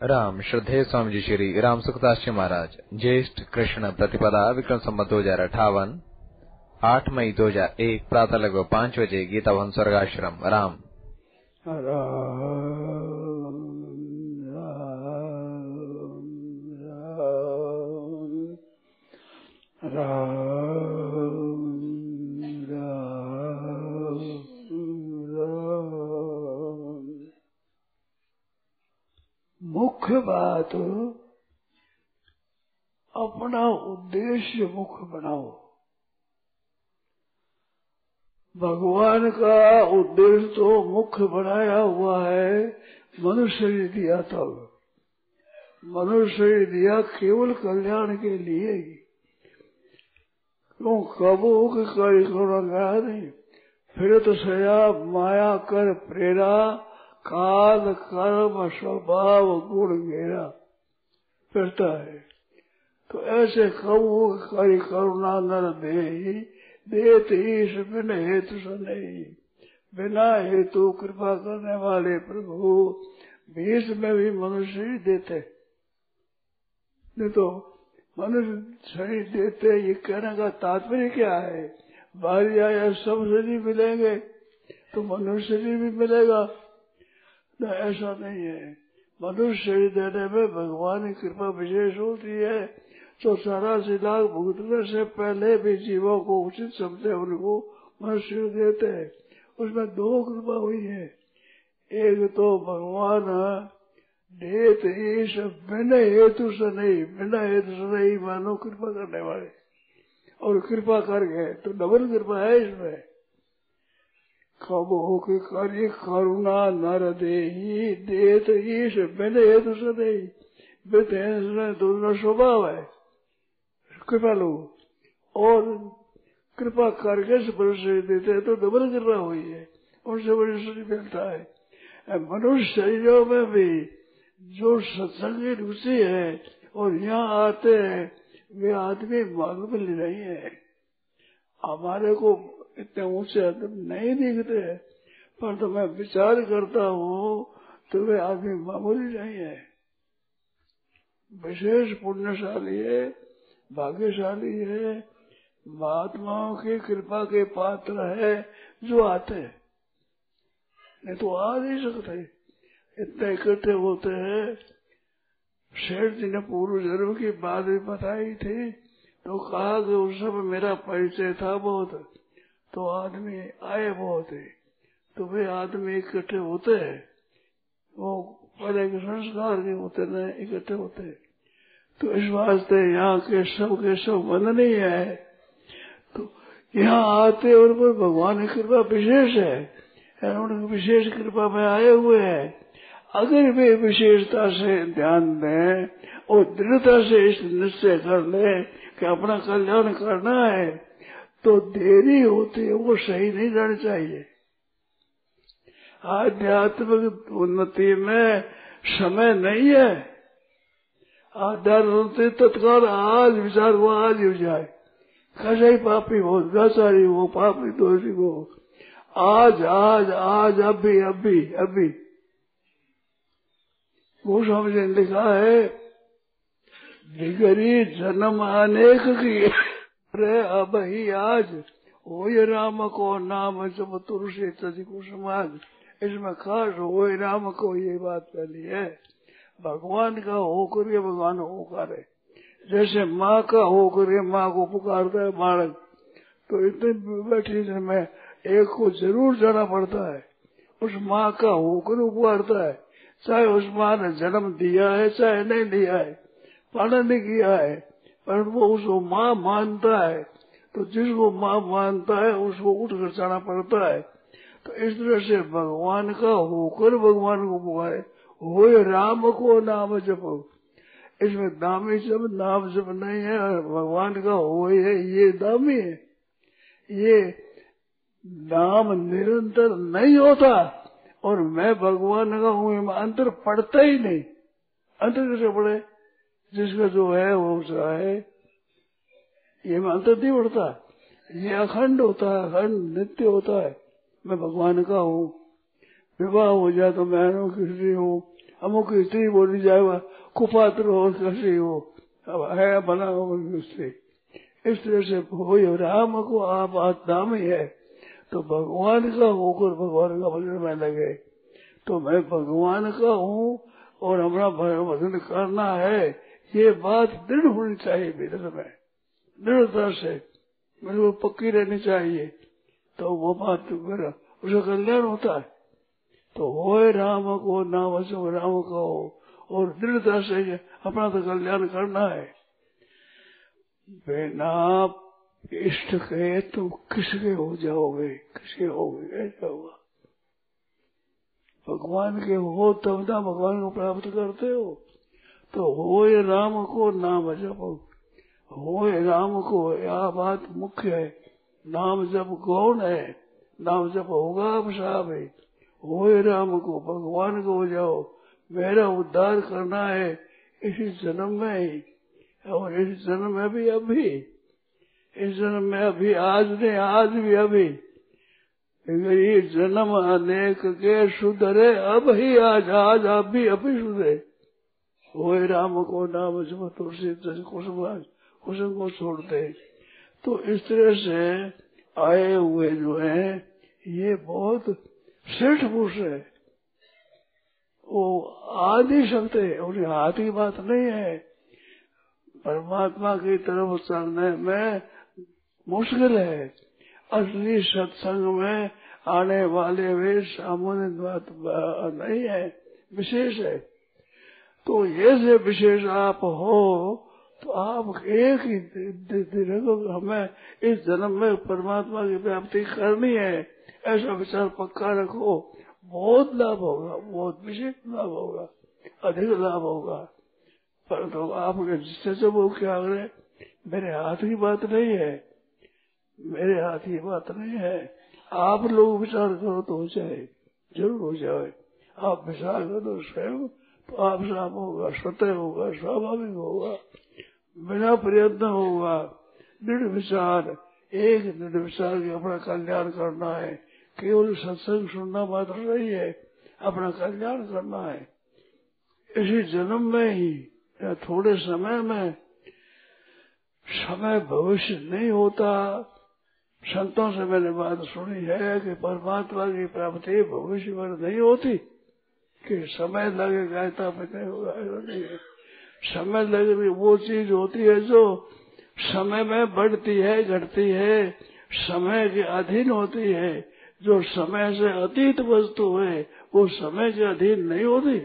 राम श्रद्धेय स्वामी जी श्री राम सुखदास जी महाराज। ज्येष्ठ कृष्ण प्रतिपदा विक्रम संबत दो हज़ार अठावन, आठ मई दो हज़ार एक, प्रातः लगभग पाँच बजे गीता भवन स्वर्गाश्रम राम राम राम। मुख्य बात अपना उद्देश्य मुख्य बनाओ। भगवान का उद्देश्य तो मुख्य बनाया हुआ है, मनुष्य ने दिया तब मनुष्य दिया केवल कल्याण के लिए ही। क्यों कबो के गया नहीं फिर तो सया माया कर प्रेरा काल कर्म स्वभाव गुण घेरा फिरता है। तो ऐसे कबू करी करुणा नर दे देत ईश बिन हेतु नहीं बिना हेतु कृपा करने वाले प्रभु बीच में भी मनुष्य ही देते। नहीं तो मनुष्य शरीर देते, ये कहने का तात्पर्य क्या है? बाहरी आया सब शरीर मिलेंगे तो मनुष्य शरीर भी मिलेगा। ऐसा नहीं है। मनुष्य शरीर देने में भगवान की कृपा विशेष होती है। तो सारा लाख भुगतने से पहले भी जीवों को उचित समझे उनको मनुष्य देते हैं। उसमें दो कृपा हुई है। एक तो भगवान ईश, बिना हेतु से नहीं, बिना हेतु से नहीं मानो कृपा करने वाले। और कृपा कर गए तो डबल कृपा है इसमें। कब हो के कार्य करुणा नर दे देत ईश बिना हेतु से नहीं दोनों स्वभाव है। कृपा लो। और कृपा करके से देते तो डबल कृपा हुई है, उनसे बड़ी शरीर मिलता है। मनुष्य शरीरों में भी जो सत्संग रुचि है और यहाँ आते हैं, वे आदमी मालूम नहीं है। हमारे को इतने ऊँचे आदमी नहीं दिखते, पर तो मैं विचार करता हूँ तो वे आदमी मामूली नहीं है। विशेष पुण्यशाली है, भाग्यशाली है, महात्माओं की कृपा के पात्र है जो आते नहीं तो आ नहीं सकते। इतने इकट्ठे होते हैं। शेठ जी ने पूर्व जन्म की बात भी बताई थी तो कहा कि उस समय मेरा परिचय था बहुत। तो आदमी आए बहुत है। तो वे आदमी इकट्ठे होते हैं। वो पहले के संस्कार के होते न इकट्ठे होते हैं। तो इस वास्ते यहाँ के सब के सब वंदनीय है। तो यहाँ आते और पर भगवान की कृपा विशेष है। उनकी विशेष कृपा में आए हुए हैं। अगर वे विशेषता से ध्यान दें और दृढ़ता से इस निश्चय कर ले कि अपना कल्याण करना है तो देरी होती है, वो सही नहीं रहनी चाहिए। आध्यात्मिक उन्नति में समय नहीं है। आध्यात्मिक तत्काल आज विचार वो आज हो जाए। कैसे ही पापी हो गाचारी हो, पापी दोषी हो। आज आज आज, अभी अभी अभी। गोस्वामी जी ने लिखा है जन्म अनेक की। अरे अब ही आज। हो राम को नाम जब तुलसी तजी को समाज इसमें खास हो राम को ये बात पहली है। भगवान का होकर के भगवान होकर। है जैसे माँ का होकर के माँ को पुकारता है बालक तो इतने बैठी में एक को ज़रूर जाना पड़ता है। उस माँ का होकर पुकारता है। चाहे उस माँ ने जन्म दिया है, चाहे नहीं दिया है, पालन नहीं किया है पर वो उसको माँ मानता है। तो जिसको माँ मानता है, उसको उठ कर जाना पड़ता है। तो इस तरह से भगवान का होकर भगवान को पुकारे। हो राम को नाम जप। इसमें दामी जब नाम जप नहीं है भगवान का हो है, ये दामी है। ये नाम निरंतर नहीं होता, और मैं भगवान का हूँ अंतर पड़ता ही नहीं। अंतर कैसे पड़े? जिसका जो है, वो उसका है, ये में अंतर नहीं पड़ता ये अखंड होता है, अखंड नित्य होता है। मैं भगवान का हूँ, विवाह हो जाए तो मैं की हूँ अमुक स्त्री बोली जाएगा कुपात्र हो कैसे हो। अब है, बना हो उससे इस तरह से हो राम को आप आत्मा ही है तो भगवान का होकर भगवान का भजन में लगे। तो मैं भगवान का हूँ और हमारा भजन करना है। ये बात दृढ़ होनी चाहिए भीतर में दृढ़ता से मेरे को पक्की रहनी चाहिए। तो वो बात मेरा, उसका कल्याण होता है। तो हो राम को नाम सो राम को, और दृढ़ता से अपना तो कल्याण करना है। बिना इष्ट के तुम किसके हो जाओगे? किसके होगे? कैसे होगा भगवान के हो तब ना भगवान को प्राप्त करते हो। तो हो राम को नाम जपो। हो राम को यह बात मुख्य है। नाम जब गौण है? नाम जब होगा अब साहब है। हो राम को भगवान को हो जाओ। मेरा उद्धार करना है इसी जन्म में ही। और इस जन्म में भी अभी। इस जन्म में अभी, आज नहीं, आज भी अभी। ये जन्म अनेक के सुधरे, अब ही आज आज आप भी अभी सुधरे। वो राम को नाम जब तुलसी कुसुम कुसुम को छोड़ते तो इस तरह से आए हुए जो है ये बहुत श्रेष्ठ पुरुष है वो आ नहीं सकते उन्हें हाथ की बात नहीं है परमात्मा की तरफ़ चलने में मुश्किल है असली सत्संग में आने वाले वे सामान्य बात नहीं है विशेष है तो ये से विशेष आप हो तो आप एक ही हमें इस जन्म में परमात्मा की प्राप्ति करनी है। ऐसा विचार पक्का रखो। बहुत लाभ होगा, बहुत विशेष लाभ होगा, अधिक लाभ होगा। परंतु तो आपके जिससे से वो क्या करे? मेरे हाथ की बात नहीं है। मेरे हाथ की बात नहीं है। आप लोग विचार करो तो हो जाए, ज़रूर हो जाए। आप विचार करो, स्वयं आप साफ़ होगा स्वतः होगा, स्वाभाविक होगा, बिना प्रयत्न होगा दृढ़ विचार एक दृढ़ विचार के अपना कल्याण करना है। केवल सत्संग सुनना मात्र नहीं है, अपना कल्याण करना है। इसी जन्म में ही, या थोड़े समय में, समय भविष्य नहीं होता। संतों से मैंने बात सुनी है कि परमात्मा की प्राप्ति भविष्य में नहीं होती। कि समय लगेगा तब नहीं होगा नहीं समय लग वो चीज़ होती है जो समय में बढ़ती है, घटती है, समय के अधीन होती है। जो समय से अतीत वस्तु है, वो समय के अधीन नहीं होती।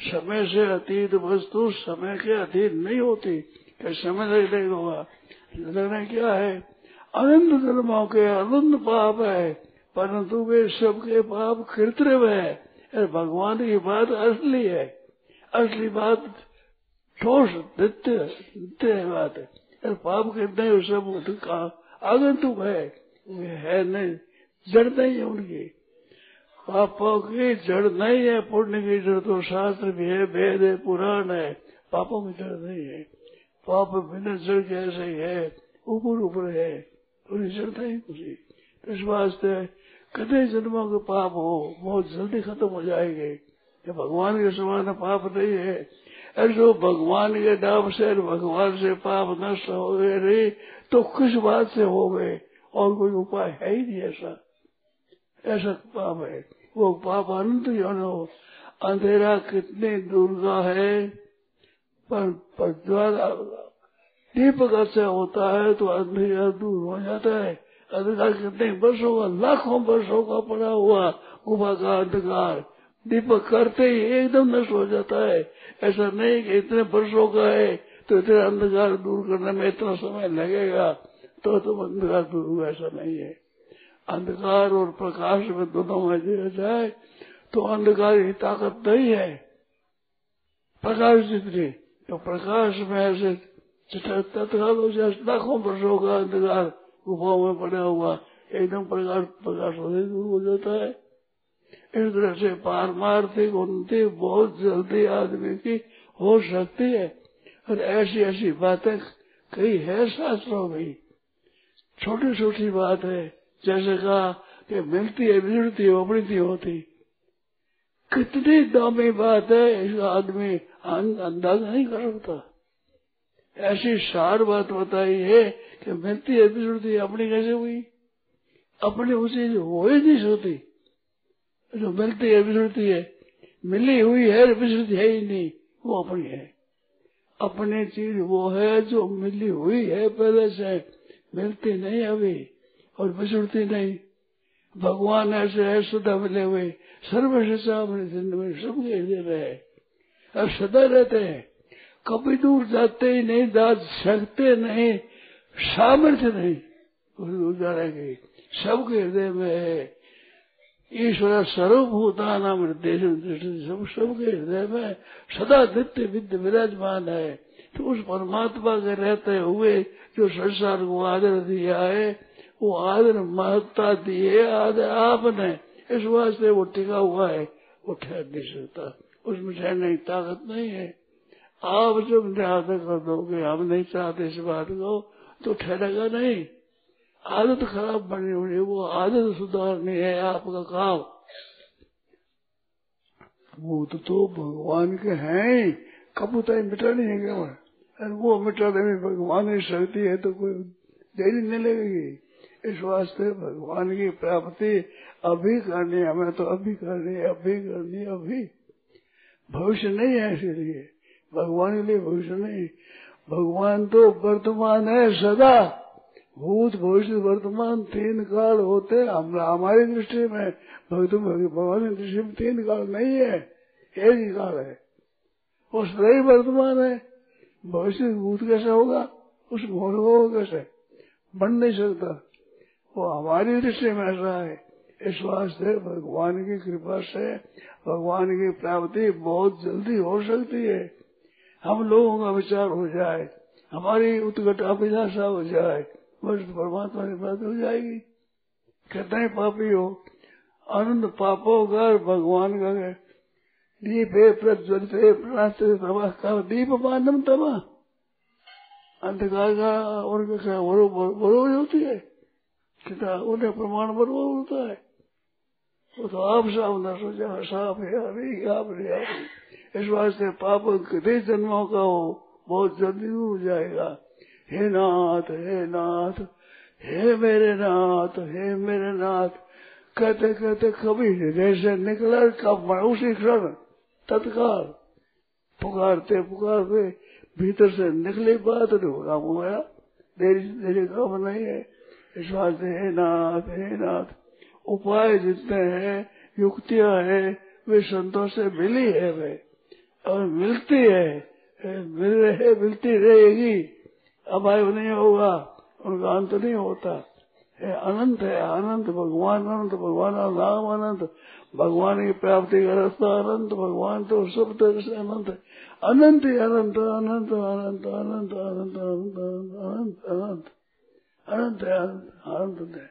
समय से अतीत वस्तु समय के अधीन नहीं होती। समय लगने होगा। लगना क्या है? अनंत जन्मों के अनंत पाप है। परंतु वे सबके पाप कृत्रिम है। भगवान की बात असली है। असली बात ठोस, नित्य नित्य है बात। है पाप कितने सब आगंतुक है। है नहीं, जड़ नहीं है उनकी। पापों की जड़ नहीं है, पुण्य की जड़ तो शास्त्र भी है, वेद है, पुराण है। पापों की जड़ नहीं है। पाप बिना जड़ कैसे ही है, ऊपर ऊपर है। उन्हें जड़ता ही कुछ इस वास्ते कदे जन्मों के पाप हो बहुत जल्दी खत्म हो जाएँगे। ये भगवान के समान पाप नहीं है। ऐसो भगवान के नाम से भगवान से पाप नष्ट हो गए नहीं तो किस बात से हो गए और कोई उपाय है ही नहीं ऐसा। ऐसा पाप है। वो पाप अनंत हो। अंधेरा कितनी दुर्गा है। पर, पर द्वारा दीपक से होता है तो अंधेरा दूर हो जाता है। अंधकार कितने वर्षों का लाखों वर्षों का पड़ा हुआ, गुफा का अंधकार। दीपक करते ही एकदम नष्ट हो जाता है। ऐसा नहीं कि इतने वर्षों का है तो इतने अंधकार दूर करने में इतना समय लगेगा तो तुम अंधकार दूर हुआ, ऐसा नहीं है। अंधकार और प्रकाश में दोनों में दिया जाए तो अंधकार की ताकत नहीं है। प्रकाश जितनी तो प्रकाश में ऐसे तत्काल हो जाए, लाखों वर्षों का अंधकार। गुफाओं में पड़ा हुआ एकदम प्रकाश प्रकाश होने हो जाता है। इस तरह से पारमार्थिक उन्नति बहुत जल्दी आदमी की हो सकती है। और ऐसी ऐसी बातें कई है शास्त्रों में। छोटी छोटी बात है, जैसे कहा कि मिलती है, बिगड़ती है अपनी होती। कितनी दामी बात है, इस आदमी अंदाज़ा नहीं कर सकता। ऐसी सार बात बताई है कि मिलती है विश्रुति अपनी कैसे हुई? अपनी उसी हो ही नहीं सकती। जो मिलती है विश्रुति है, मिली हुई है विश्रुति है ही नहीं, वो अपनी है। अपनी चीज़ वो है जो मिली हुई है, पहले से मिलती नहीं अभी और विश्रुति नहीं। भगवान ऐसे है, सदा मिले हुए सर्व शिक्षा अपने ज़िंदगी सब दे रहे अब सदा रहते हैं। कभी दूर जाते ही नहीं जा सकते नहीं सामर्थ्य नहीं। दूर जाएँगे सबके हृदय में है। ईश्वर सर्वभूता नाम हृदय सब, सबके हृदय में सदा नित्य विद्य विराजमान है। तो उस परमात्मा के रहते हुए जो संसार को आदर दिया है, वो आदर महत्ता दी है आदर आपने इस वास्ते वो टिका हुआ है, वो ठहर नहीं सकता उसमें ठहरने की ताकत नहीं है। आप जब निरादर कर दोगे, हम नहीं चाहते इस बात को तो ठहरेगा नहीं। आदत खराब बनी हुई वो आदत सुधारनी है आपका काम। भूत तो भगवान के हैं कबूतर मिटानी है केवल। वो मिटाने में भगवान की शक्ति है तो कोई देरी नहीं लगेगी। इस वास्ते भगवान की प्राप्ति अभी करनी हमें तो अभी करनी है, अभी करनी अभी। भविष्य नहीं है इसलिए भगवान के लिए भविष्य नहीं। भगवान तो वर्तमान है सदा। भूत भविष्य वर्तमान तीन काल होते हम हमारी दृष्टि में भक्त भगवान की दृष्टि में तीन काल नहीं है, एक ही काल है। वो सदा ही वर्तमान है। भविष्य भूत कैसे होगा? उस भूत होगा कैसे? बन नहीं सकता। वो हमारी दृष्टि में ऐसा है। इस वास्ते भगवान की कृपा से भगवान की प्राप्ति बहुत जल्दी हो सकती है। हम लोगों का विचार हो जाए, हमारी उत्कट अभिलाषा हो जाए, बस परमात्मा की बात हो जाएगी। कितने पापी हो आनंद पापो कर भगवान का दीप है प्रज्वलित प्रवाह का दीप मानम तमा। अंधकार का उनका बरोबर होती है। कितना उन्हें प्रमाण बरोबर होता है। वो तो आप साफ़ न सोचा साफ़ है अभी आप इस वास्ते पाप कितने जन्मों का हो, बहुत जल्दी हो जाएगा। हे नाथ हे नाथ, हे मेरे नाथ, हे मेरे नाथ। कहते कहते कभी हृदय से निकला कब उसी क्षण, तत्काल पुकारते पुकारते भीतर से निकली बात नहीं काम हुआ देरी देरी काम नहीं है। इस वास्ते हे नाथ हे नाथ, उपाय जितने हैं, युक्तियाँ हैं, वे संतों से मिली है वे। और मिलती है मिल रहे, मिलती रहेगी। अभाव नहीं होगा, उनका अंत नहीं होता। है अनंत है, अनंत, भगवान अनंत, भगवान नाम अनंत, भगवान की प्राप्ति का रास्ता अनंत, भगवान तो सब तरह से अनंत है। अनंत अनंत अनंत अनंत अनंत अनंत अनंत अनंत अनंत अनंत है अनंत है।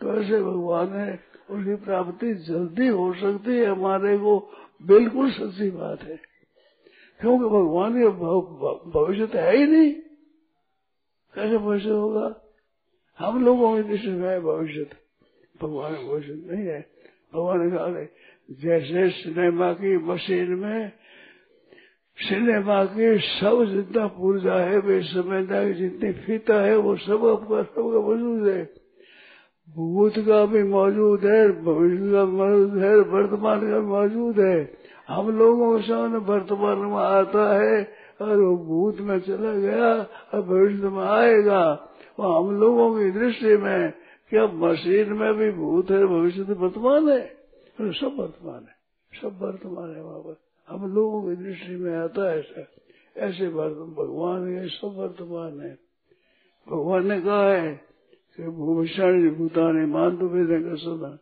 तो ऐसे भगवान है उसकी प्राप्ति जल्दी हो सकती है, हमारे को बिल्कुल सच्ची बात है। क्योंकि भगवान के भविष्य तो है ही नहीं। कैसे भविष्य होगा? हम लोगों की दृष्टि में भविष्य भगवान भविष्य नहीं है। भगवान कहा जैसे सिनेमा की मशीन में, सिनेमा की सब जितना पूर्जा है, वे समझना की जितनी फीता है, वो सब आपका, सबका मौजूद है। भूत का भी मौजूद है, भविष्य का मौजूद है, वर्तमान का मौजूद है। हम लोगों सामने वर्तमान में आता है और वो भूत में चला गया और भविष्य में आएगा। वो हम लोगों की दृष्टि में क्या मशीन में भी भूत है, भविष्य तो वर्तमान है? सब वर्तमान है, सब वर्तमान है वहाँ पर। हम लोगों की दृष्टि में आता है ऐसा। ऐसे भगवान ये सब वर्तमान है। भगवान ने कहा है कि भूषण भूतानी मान तो वेद सुना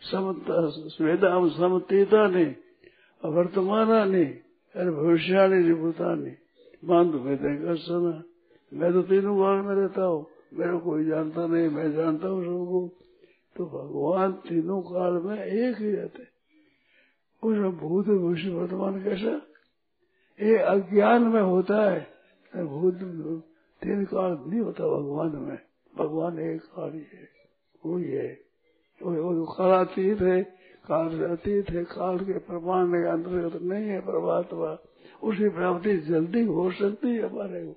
समता वेदाम समतीता ने वर्तमानानि अरे भविष्याणी भूतानी मान तो मैं कर सुना मैं तो तीनों काल में रहता हूँ। मेरे कोई जानता नहीं, मैं जानता हूँ सबको। तो भगवान तीनों काल में एक ही रहते उसमें भूत भविष्य वर्तमान कैसा? ये अज्ञान में होता है। भूत तीन काल नहीं होता भगवान में। भगवान एक काल ही है। वही है वो कालातीत है काल से अतीत है, काल के प्रमाण के अंतर्गत नहीं है परमात्मा। उसकी प्राप्ति जल्दी हो सकती है हमारे को।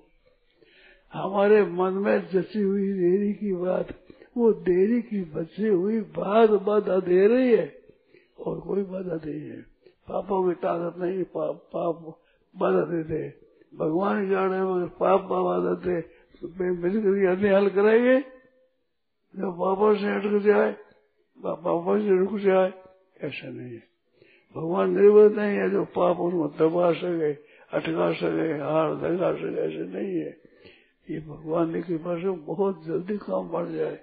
हमारे मन में जची हुई देरी की बात, वो देरी की बची हुई बात बाधा दे रही है, और कोई बाधा नहीं है। पापों की ताकत नहीं, पाप पाप बाधा देते भगवान जाने मगर पाप बाधा देते तो मिलकर अन्य हल कराएँगे जो पापा से हटक जाए, पापा से रुक जाए ऐसा नहीं है। भगवान निर्भर नहीं है जो पाप उसको दबा सके, अटका सके, हार दगा सके, ऐसे नहीं है। ये भगवान की कृपा से बहुत जल्दी काम बढ़ जाए।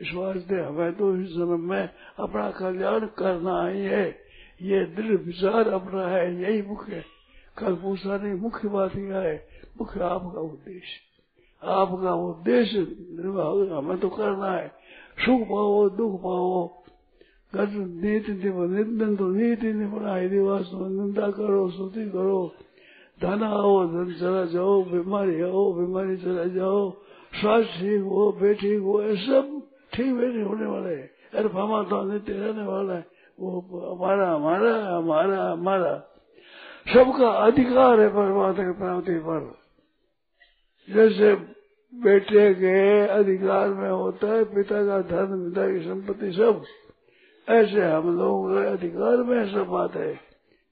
इस वास्ते हमें तो इस जन्म में अपना कल्याण करना ही है। ये दृढ़ विचार अपना है, यही मुख्य कल पूछा नहीं, मुख्य बात यह है, मुख्य आपका उद्देश्य। आपका उद्देश्य निर्वाह, हमें तो करना है। सुख पाओ, दुख पाओ नीति निंदन तो नीति निपनाई दिवस निंदा करो, स्तुति करो। धन आओ, धन चला जाओ, बीमारी आओ, बीमारी चला जाओ। स्वास्थ्य ठीक हो बेठीक हो, ये सब ठीक बैठे होने वाले। है अरे फामा तो नित्य रहने वाला है। वो हमारा हमारा हमारा हमारा। सबका अधिकार है परमात्मा की प्राप्ति पर। जैसे बेटे के अधिकार में होता है, पिता का धन, पिता की संपत्ति सब। ऐसे हम लोगों के अधिकार में सब बात है।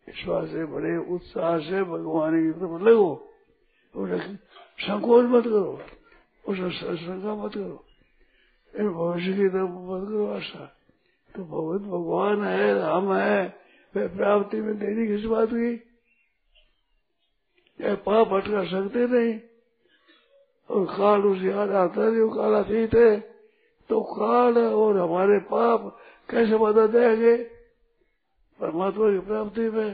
विश्वास से बड़े, उत्साह से भगवान की तरफ़ लगो। संकोच मत करो। उसे शंका मत करो। भविष्य की तरफ़ मत करो आशा। तो भगवत भगवान है, राम है। वे प्राप्ति में देरी किस बात की? या पाप हटका सकते नहीं। और काल उसे याद आता नहीं काल अतीत है। तो काल और हमारे पाप कैसे बाधा देंगे? परमात्मा की प्राप्ति में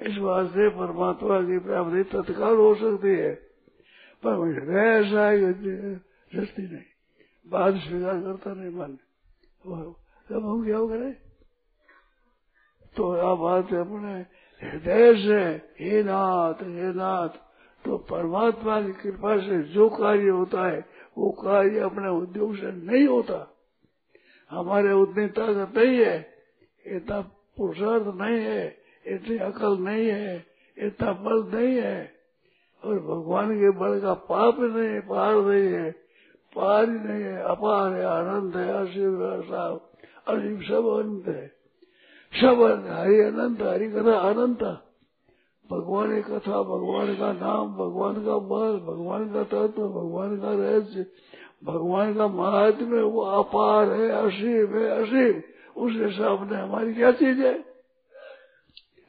इस से परमात्मा की प्राप्ति तत्काल हो सकती है। पर ऐसा जस्ती नहीं। बाद स्वीकार करता नहीं मन। जब हम क्या करें? तो आप बात अपने हृदय से, हे नाथ हे नाथ तो परमात्मा की कृपा से जो कार्य होता है, वो कार्य अपने उद्योग से नहीं होता। हमारे उतनी ताकत नहीं है। इतना पुरुषार्थ नहीं है, इतनी अकल नहीं है, इतना बल नहीं है। और भगवान के बल का पाप नहीं पार नहीं है, पार ही नहीं है। अपार है, आनंद है अशिव साहब सब अनंत है। सब हरि अनंत, हरि कथा अनंत। भगवान की कथा, भगवान का नाम, भगवान का बल, भगवान का तत्व, भगवान का रहस्य। भगवान का महात्म्य वो अपार है, असीम है, असीम। उसके सामने हमारी क्या चीज़ है?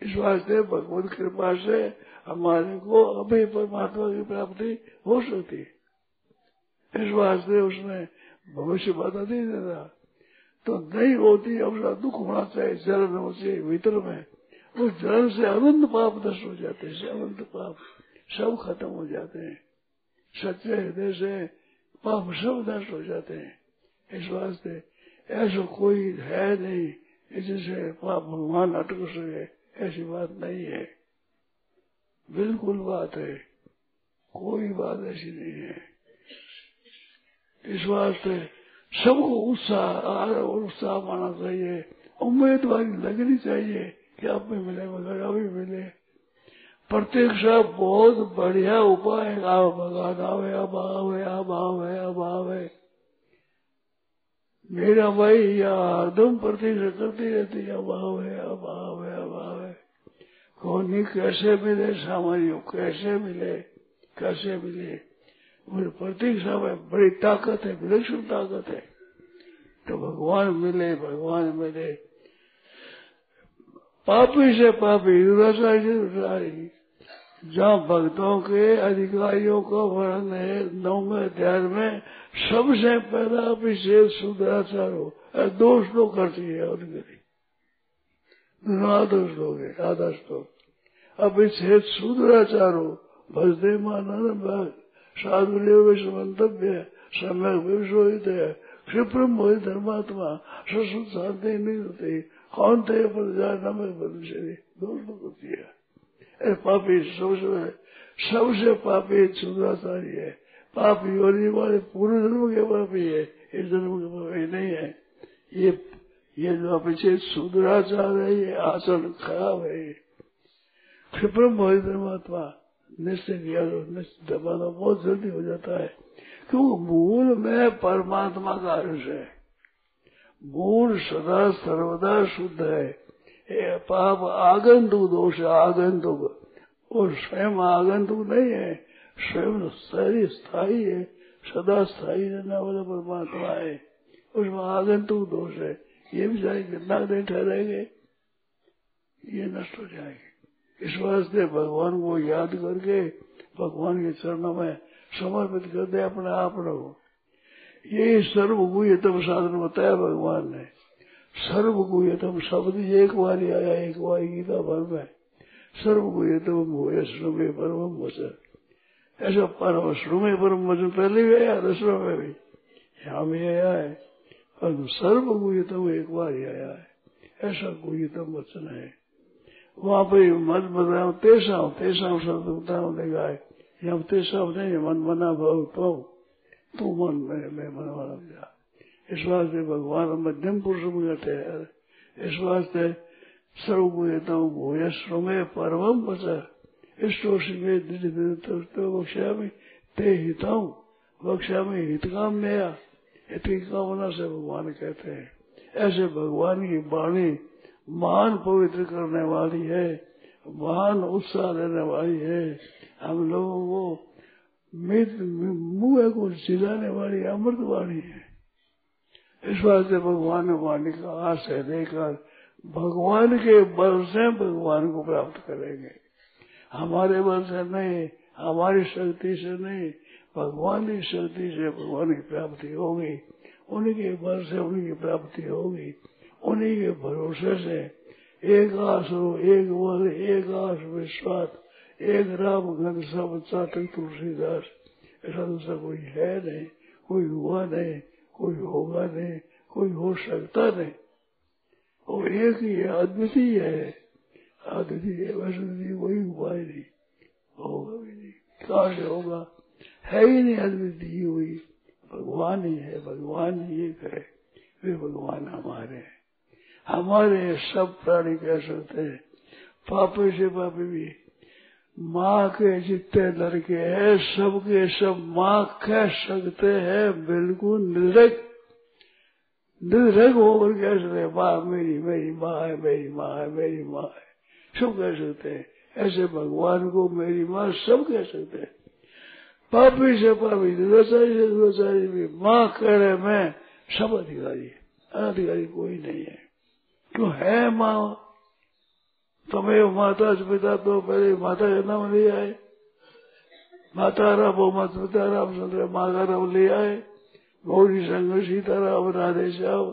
इस वास्ते भगवत कृपा से हमारे को अभी परमात्मा की प्राप्ति हो सकती है। इस वास्ते उसने भविष्य बता नहीं देता। तो नहीं होती उसका दुख होना चाहिए, जलन हो चाहिए भीतर में। उस जलन से अनंत पाप नष्ट हो जाते हैं, अनंत पाप सब खत्म हो जाते हैं। सच्चे हृदय से पाप सब नष्ट हो जाते हैं इस वास्ते ऐसा कोई है नहीं जिससे पाप भगवान अटक सके ऐसी बात नहीं है बिल्कुल बात है कोई बात ऐसी नहीं है इस वास्ते सबको उत्साह उत्साह माना चाहिए उम्मीदवारी लगनी चाहिए कि आप भी मिले मगर अभी मिले प्रतीक्षा बहुत बढ़िया उपाय है। भगवान आवे अब आवे अब आवे अब आवे। मेरा भाई यार तुम प्रतीक्षा करती रहती है। अब आवे अब आवे अब आवे। कौन कैसे मिले सामान्य, कैसे मिले कैसे मिले? मुझे प्रतीक्षा में बड़ी ताकत है, विलक्षण ताकत है। तो भगवान मिले भगवान मिले। पापी से पापी दुराचारी। जहाँ भक्तों के अधिकारियों का वर्णन है, नौवे अध्याय में सबसे पहला अभिषेक सुधराचार हो। दो श्लोक करती है उनके लिए। आदर श्लोक है आधा श्लोक अभिषेक सुधराचार हो। भजदे मानन भाग साधु मंतव्य समय विश्वहित है। क्षिप्रम हो धर्मात्मा। ससुत शांति नहीं होती कौन थे प्रजा? नमे दो श्लोक होती है। पापी सबसे सबसे पापी सुधाचारी है। पाप योनि वाले पूरे जन्म के पापी है। इस जन्म के पापी नहीं है। ये ये जो अपचित सुधराचार है, ये आचरण खराब है। क्षिप्रम महात्मा निश्चय किया तो निश्चित दबाना बहुत जल्दी हो जाता है। क्योंकि मूल में परमात्मा का अंश है। मूल सदा सर्वदा शुद्ध है। पाप आगंतुक दोष आगंतुक और स्वयं आगंतुक नहीं है, स्वयं सारी स्थायी है, सदा स्थायी रहने वाला परमात्मा है। उसमें आगंतुक दोष है। ये चाहे कितना दिन ठहरेंगे ये नष्ट हो जाएँगे। इस वास्ते भगवान को याद करके, भगवान के चरणों में समर्पित कर दे अपने आप रहो। ये सर्वगुह्यतम साधन बताया भगवान ने। सर्वगुह्यतम शब्द एक बार ही आया, एक बार गीता भर में। सर्वगुह्यतम भूय श्रमे परम वचन ऐसा परम श्रमे परम वचन पहले भी आया दसरों में भी। यहाँ भी आया है। पर सर्वगुह्यतम एक बार ही आया है। ऐसा गुह्यतम वचन है। वहाँ पर मत बताओ तेसा तेसा शब्द बताओ देगा यहाँ तेसा नहीं मन मना भाव तो तू मन में, मैं मन वाला जा। इस वास्ते भगवान मध्यम पुरुष में कहते हैं इस वास्ते सर्वगुहता भूय श्रमे परम बचा इष्टोषि में बक्षा में ते बक्षा में हित काम नया हित की कामना से भगवान कहते हैं ऐसे भगवान की वाणी महान पवित्र करने वाली है महान उत्साह देने वाली है हम लोगों को मुँह को चिल्लाने वाली अमृत वाणी है इस वास्ते भगवान वाणी का आशय देकर भगवान के बल से भगवान को प्राप्त करेंगे। हमारे बल से नहीं, हमारी शक्ति से नहीं, भगवान की शक्ति से भगवान की प्राप्ति होगी। उन्हीं के बल से उन्हीं की प्राप्ति होगी, उन्हीं के भरोसे से। एक आस हो, एक बल एक आस विश्वास, एक राम घन सब चाटक तुलसीदास। ऐसा दूसरा कोई है नहीं, कोई हुआ नहीं। कोई होगा नहीं, कोई हो सकता नहीं। वो एक ही है अद्वितीय है अद्वितीय वैसे वही उपाय नहीं। होगा भी नहीं। कहा से होगा। है ही नहीं अद्वितीय हुई। भगवान ही है, भगवान ही एक है। वे भगवान हमारे हैं। हमारे सब प्राणी कह सकते हैं। पापे से पापे भी माँ के जितने लड़के हैं, सबके सब माँ कह सकते हैं, बिल्कुल निर्दक निर्धक होकर कह सकते माँ, मेरी मेरी माँ है, मेरी माँ है, मेरी माँ है। सब कह सकते हैं। ऐसे भगवान को मेरी माँ सब कह सकते हैं। पापी से पापी दुराचारी से दुराचारी भी माँ कह रहे मैं सब अधिकारी अनधिकारी कोई नहीं है। क्यों है माँ? तुम्हें माता पिता तो पहले माता का नाम ले आए। माता राम मत पिता रामचंद्र माँ का नाम ले आए। गौरी संग सीताराम, राधे श्याम,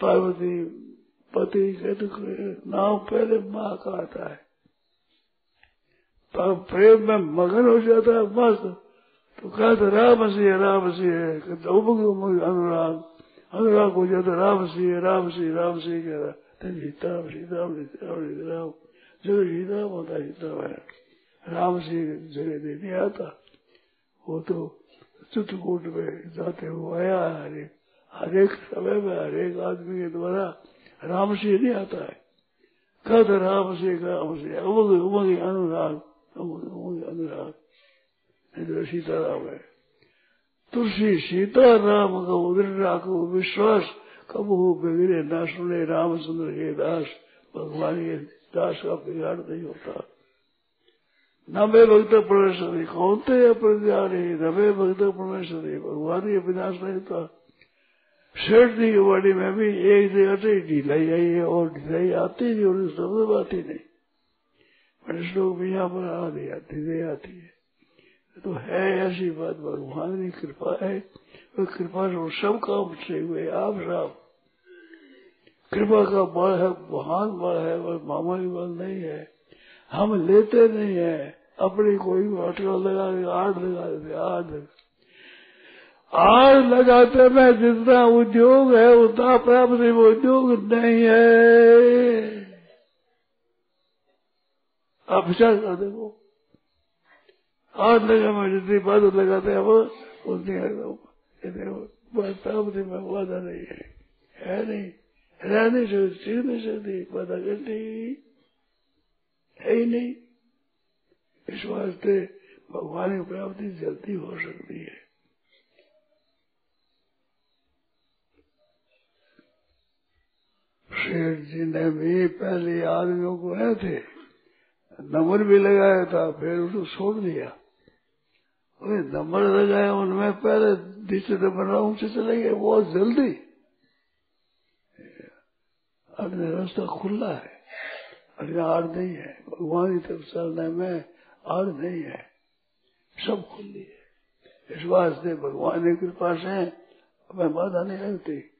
पार्वती, पति नाम पहले माँ का आता है। तो प्रेम में मगन हो जाता है मस्त तो कहते राम सिंह राम सिंह अनुराग अनुराग हो जाता राम सिंह राम सिंह राम सिंह कह रहा सीता सीताराम सीताराम सीताराम जगह सीताराम होता है सीताराम है राम से जगह दे नहीं आता वो तो चित्रकूट में जाते हुए आया है हरेक हरेक समय में हरेक आदमी के द्वारा राम से नहीं आता है कद राम से राम से उमग उमग अनुराग उमग उमग अनुराग सीताराम है तुलसी सीता राम का उदर राखो विश्वास कब हो बिगड़े न सुने रामचंद्र के दास, भगवान के दास का बिगाड़ नहीं होता। न भक्त परमेश्वरी, कौन थे प्रज्ञानी न भक्त परमेश्वरी, भगवान के विनाश नहीं होता शेठ जी की वाणी में भी एक जगह से ढिलाई आई है और ढिलाई आती नहीं और शब्द आती नहीं। पर लोग भी यहाँ पर आ नहीं आती नहीं आती है। तो है ऐसी बात भगवान की कृपा है। तो कृपा से सब काम से हुए आप साहब कृपा का बल है, महान बल है बस मामूली बल नहीं है। हम लेते नहीं है। अपनी कोई अटकल लगा के आठ लगा देते आठ आठ लगाते में जितना उद्योग है, उतना प्राप्त उद्योग नहीं है। आप विचार कर देखो। आठ लगा में जितनी बात लगाते हैं वो, उतनी प्राप्ति में वादा नहीं है। है नहीं। रह नहीं सकती, सीख नहीं सकती पता करती है ही नहीं। इस वास्ते भगवान की प्राप्ति जल्दी हो सकती है। शेठ जी ने भी पहले आदमियों को रहे थे नंबर भी लगाया था, फिर उसको छोड़ दिया। नंबर लगाया उनमें, पहले नीचे नंबर ऊँचे चले गए बहुत जल्दी। अपने रास्ता खुला है। अरे आड़ नहीं है, भगवान की तरफ़ चलने में आड़ नहीं है। सब खुली है। इस वास्ते भगवान की कृपा से हमें बाधा नहीं लगती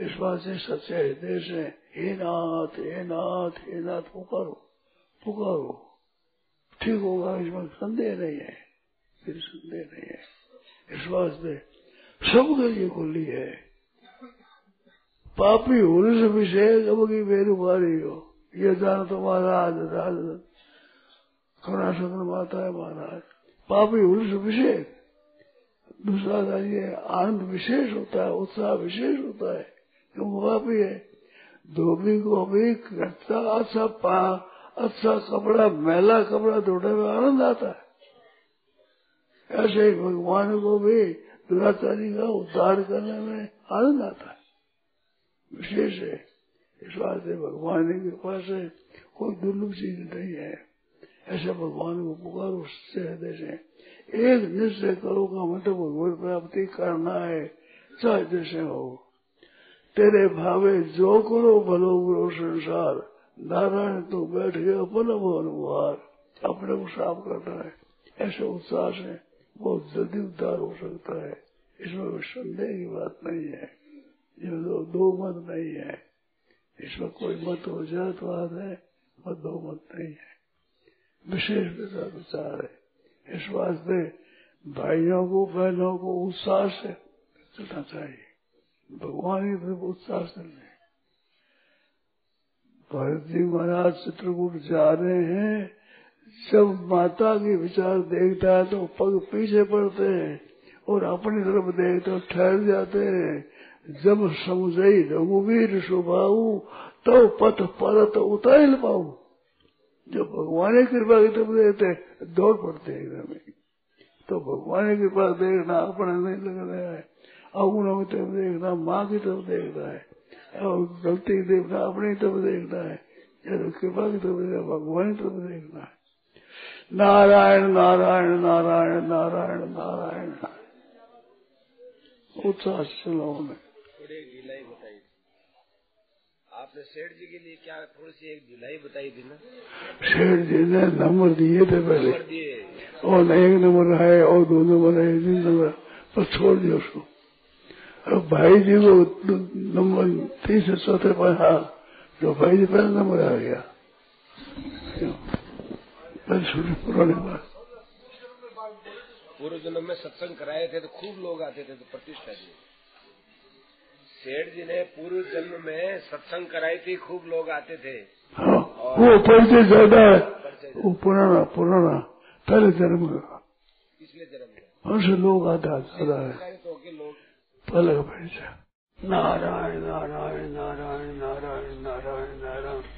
इस वास्ते सच्चे हृदय से हे नाथ हे नाथ हे नाथ, पुकारो पुकारो। ठीक होगा, इसमें संदेह नहीं है। फिर संदेह नहीं है। इस वास्ते सब लिए खुली है। पापी होने से कब की बेरुमारी हो। ये जान तो महाराज राज करुणा शंकर माता है महाराज। पापी होने से दूसरा का ये आनंद विशेष होता है, उत्साह विशेष होता है। क्यों पापी है, धोबी को भी अच्छा अच्छा पा अच्छा कपड़ा, मैला कपड़ा धोने में आनंद आता है। ऐसे ही भगवान को भी दुराचारी का उद्धार करने में आनंद आता है। विशेष है, इस वास्ते भगवान की कृपा से कोई दुर्लभ चीज़ नहीं है। ऐसे भगवान को पुकारो उससे हृदय से। एक निश्चय करो का मतलब भगवत प्राप्ति करना है, चाहे जैसे हो। तेरे भावे जो करो, भलो बुरो संसार। नारायण तो बैठ गए अपन भवन अपने को साफ़ करना है। ऐसे उत्साह से बहुत जल्दी उद्धार हो सकता है। इसमें कोई संदेह की बात नहीं है। ये दो, दो मत नहीं है। इसमें कोई मत हो जाए तो है मत दो मत नहीं है। विशेष विचार है। इस वास्ते भाइयों को बहनों को उत्साह से चलना चाहिए। भगवान की तरफ़ उत्साह से भरत जी महाराज चित्रकूट जा रहे हैं। जब माता के विचार देखता है तो पग पीछे पड़ते हैं और अपनी तरफ़ देखते तो ठहर जाते हैं। जब समझे रघुवीर स्वभाव तो पथ पर परत उतार पाऊ। जब भगवान की कृपा की तरफ़ देखते दौड़ पड़ते हैं एकदम तो भगवान की कृपा देखना अपने नहीं लग रहा है। अवगुणों की तरफ़ देखना, माँ की तरफ़ देखना है। और गलती देखना अपनी तरफ़ देखना है। कृपा की तरफ़ देखना, भगवान की तरफ़ देखना है। नारायण नारायण नारायण नारायण नारायण। चलो में थोड़ी ढिलाई बताई आपने सेठ जी के लिए क्या थोड़ी सी एक ढिलाई बताई थी ना? सेठ जी ने नंबर दिए थे पहले। और एक नंबर है और दो नंबर है तीन नंबर पर छोड़ दिया उसको। अब भाई जी को नंबर तीसरे चौथे पर हाँ जो भाई जी पहला नंबर आ गया। पुराने बात पूर्व जन्म में सत्संग कराए थे तो खूब लोग आते थे तो प्रतिष्ठा जी। सेठ जी ने पूर्व जन्म में सत्संग कराई थी खूब लोग आते थे। हाँ वो परिचय ज़्यादा है। वो पुराना पुराना पहले जन्म का। पिछले जन्म में उनसे लोग आता ज़्यादा है। के लोग। पहले का परिचय नारायण नारायण नारायण नारायण नारायण नारायण।